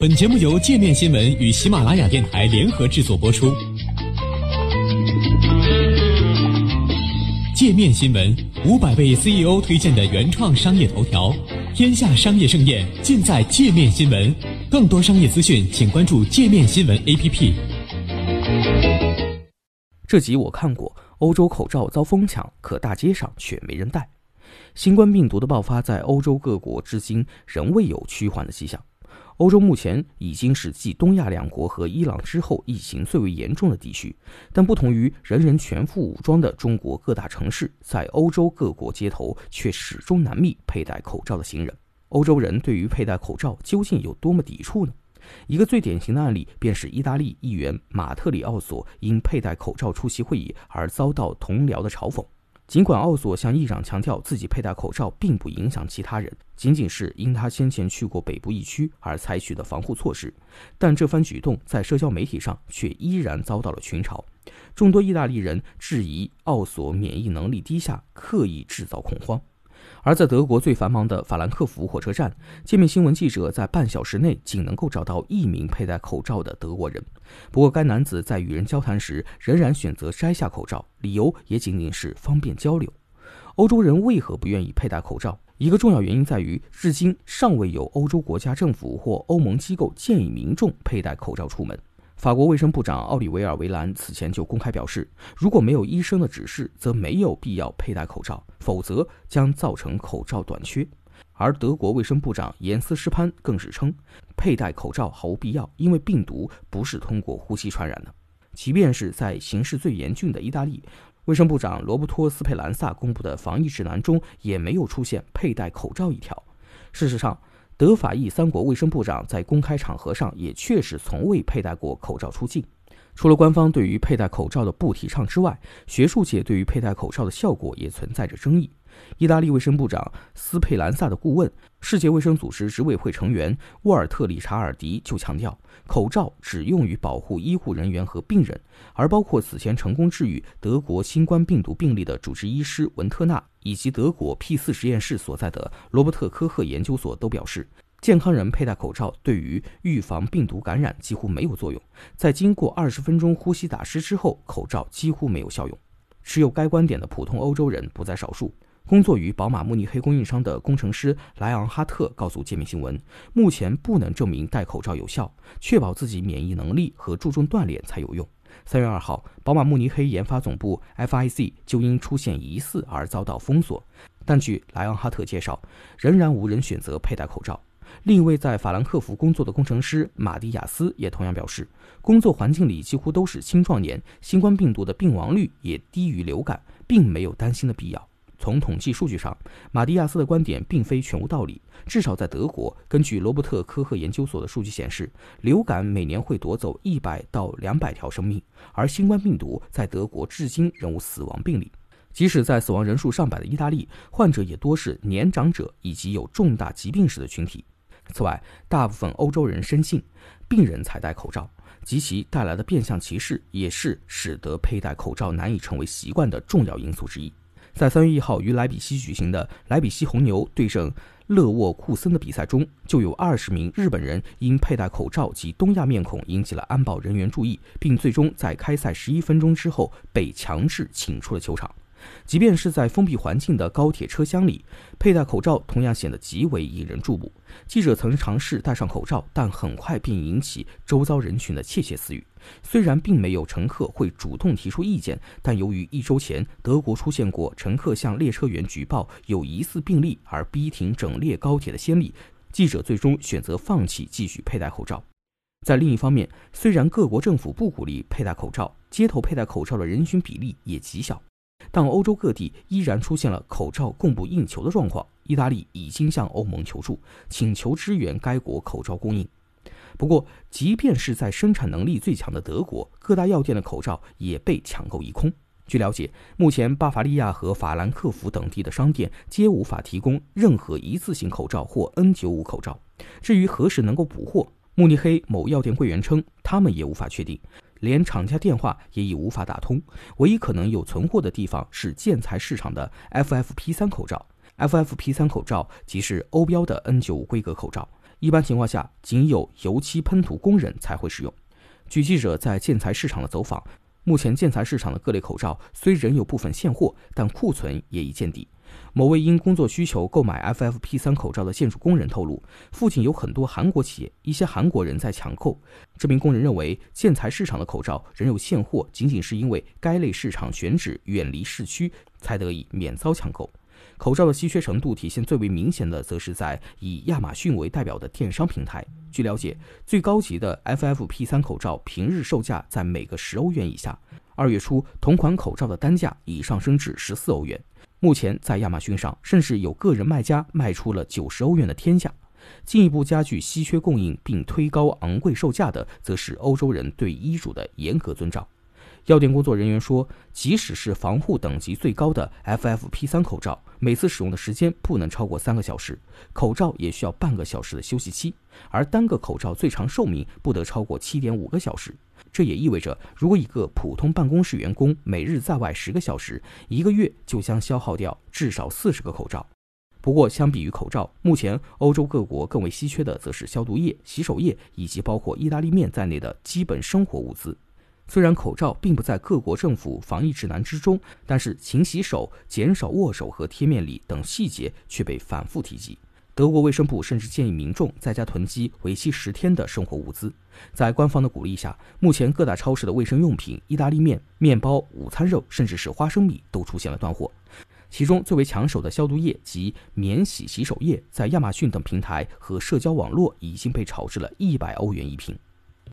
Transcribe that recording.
本节目由界面新闻与喜马拉雅电台联合制作播出。界面新闻五百位 CEO 推荐的原创商业头条，天下商业盛宴尽在界面新闻。更多商业资讯，请关注界面新闻 APP。这集我看过，欧洲口罩遭疯抢，可大街上却没人戴。新冠病毒的爆发在欧洲各国至今仍未有趋缓的迹象。欧洲目前已经是继东亚两国和伊朗之后疫情最为严重的地区，但不同于人人全副武装的中国各大城市，在欧洲各国街头却始终难觅佩戴口罩的行人。欧洲人对于佩戴口罩究竟有多么抵触呢？一个最典型的案例便是意大利议员马特里奥索因佩戴口罩出席会议而遭到同僚的嘲讽。尽管奥索向议长强调自己佩戴口罩并不影响其他人，仅仅是因他先前去过北部疫区而采取的防护措施，但这番举动在社交媒体上却依然遭到了群嘲。众多意大利人质疑奥索免疫能力低下，刻意制造恐慌。而在德国最繁忙的法兰克福火车站，界面新闻记者在半小时内仅能够找到一名佩戴口罩的德国人。不过，该男子在与人交谈时仍然选择摘下口罩，理由也仅仅是方便交流。欧洲人为何不愿意佩戴口罩？一个重要原因在于，至今尚未有欧洲国家政府或欧盟机构建议民众佩戴口罩出门。法国卫生部长奥利维尔·维兰此前就公开表示，如果没有医生的指示，则没有必要佩戴口罩，否则将造成口罩短缺。而德国卫生部长严斯·施潘更是称，佩戴口罩毫无必要，因为病毒不是通过呼吸传染的。即便是在形势最严峻的意大利，卫生部长罗伯托·斯佩兰萨公布的防疫指南中也没有出现佩戴口罩一条。事实上，德法意三国卫生部长在公开场合上也确实从未佩戴过口罩出境。除了官方对于佩戴口罩的不提倡之外，学术界对于佩戴口罩的效果也存在着争议。意大利卫生部长斯佩兰萨的顾问、世界卫生组织执委会成员沃尔特·理查尔迪就强调，口罩只用于保护医护人员和病人，而包括此前成功治愈德国新冠病毒病例的主治医师文特纳以及德国 P 四实验室所在的罗伯特科赫研究所都表示，健康人佩戴口罩对于预防病毒感染几乎没有作用，在经过二十分钟呼吸打湿之后，口罩几乎没有效用。持有该观点的普通欧洲人不在少数。工作于宝马慕尼黑供应商的工程师莱昂哈特告诉界面新闻，目前不能证明戴口罩有效，确保自己免疫能力和注重锻炼才有用。三月二号，宝马慕尼黑研发总部 FIC 就因出现疑似而遭到封锁，但据莱昂哈特介绍，仍然无人选择佩戴口罩。另一位在法兰克福工作的工程师马蒂亚斯也同样表示，工作环境里几乎都是青壮年，新冠病毒的病亡率也低于流感，并没有担心的必要。从统计数据上，马蒂亚斯的观点并非全无道理。至少在德国，根据罗伯特科赫研究所的数据显示，流感每年会夺走一百到两百条生命，而新冠病毒在德国至今仍无死亡病例。即使在死亡人数上百的意大利，患者也多是年长者以及有重大疾病史的群体。此外，大部分欧洲人深信，病人才戴口罩，及其带来的变相歧视，也是使得佩戴口罩难以成为习惯的重要因素之一。在三月一号于莱比锡举行的莱比锡红牛对阵勒沃库森的比赛中，就有二十名日本人因佩戴口罩及东亚面孔引起了安保人员注意，并最终在开赛十一分钟之后被强制请出了球场。即便是在封闭环境的高铁车厢里，佩戴口罩同样显得极为引人注目。记者曾尝试戴上口罩，但很快便引起周遭人群的窃窃私语。虽然并没有乘客会主动提出意见，但由于一周前德国出现过乘客向列车员举报有疑似病例而逼停整列高铁的先例，记者最终选择放弃继续佩戴口罩。在另一方面，虽然各国政府不鼓励佩戴口罩，街头佩戴口罩的人群比例也极小。但欧洲各地依然出现了口罩供不应求的状况。意大利已经向欧盟求助，请求支援该国口罩供应。不过，即便是在生产能力最强的德国，各大药店的口罩也被抢购一空。据了解，目前巴伐利亚和法兰克福等地的商店皆无法提供任何一次性口罩或 N95 口罩。至于何时能够补货，慕尼黑某药店柜员称，他们也无法确定。连厂家电话也已无法打通，唯一可能有存货的地方是建材市场的 FFP3 口罩。FFP3 口罩即是欧标的 N95 规格口罩，一般情况下，仅有油漆喷涂工人才会使用。据记者在建材市场的走访，目前建材市场的各类口罩虽仍有部分现货，但库存也已见底。某位因工作需求购买 FFP3 口罩的建筑工人透露，附近有很多韩国企业，一些韩国人在抢购。这名工人认为，建材市场的口罩仍有现货，仅仅是因为该类市场选址远离市区，才得以免遭抢购。口罩的稀缺程度体现最为明显的，则是在以亚马逊为代表的电商平台。据了解，最高级的 FFP3 口罩平日售价在每个十欧元以下，二月初同款口罩的单价已上升至十四欧元。目前，在亚马逊上，甚至有个人卖家卖出了九十欧元的天价。进一步加剧稀缺供应并推高昂贵售价的，则是欧洲人对医嘱的严格遵照。药店工作人员说，即使是防护等级最高的 FFP3 口罩，每次使用的时间不能超过三个小时，口罩也需要半个小时的休息期，而单个口罩最长寿命不得超过七点五个小时。这也意味着，如果一个普通办公室员工每日在外十个小时，一个月就将消耗掉至少四十个口罩。不过，相比于口罩，目前欧洲各国更为稀缺的则是消毒液、洗手液以及包括意大利面在内的基本生活物资。虽然口罩并不在各国政府防疫指南之中，但是勤洗手、减少握手和贴面礼等细节却被反复提及。德国卫生部甚至建议民众在家囤积为期十天的生活物资。在官方的鼓励下，目前各大超市的卫生用品、意大利面、面包、午餐肉，甚至是花生米都出现了断货。其中最为抢手的消毒液及免洗洗手液，在亚马逊等平台和社交网络已经被炒至了一百欧元一瓶。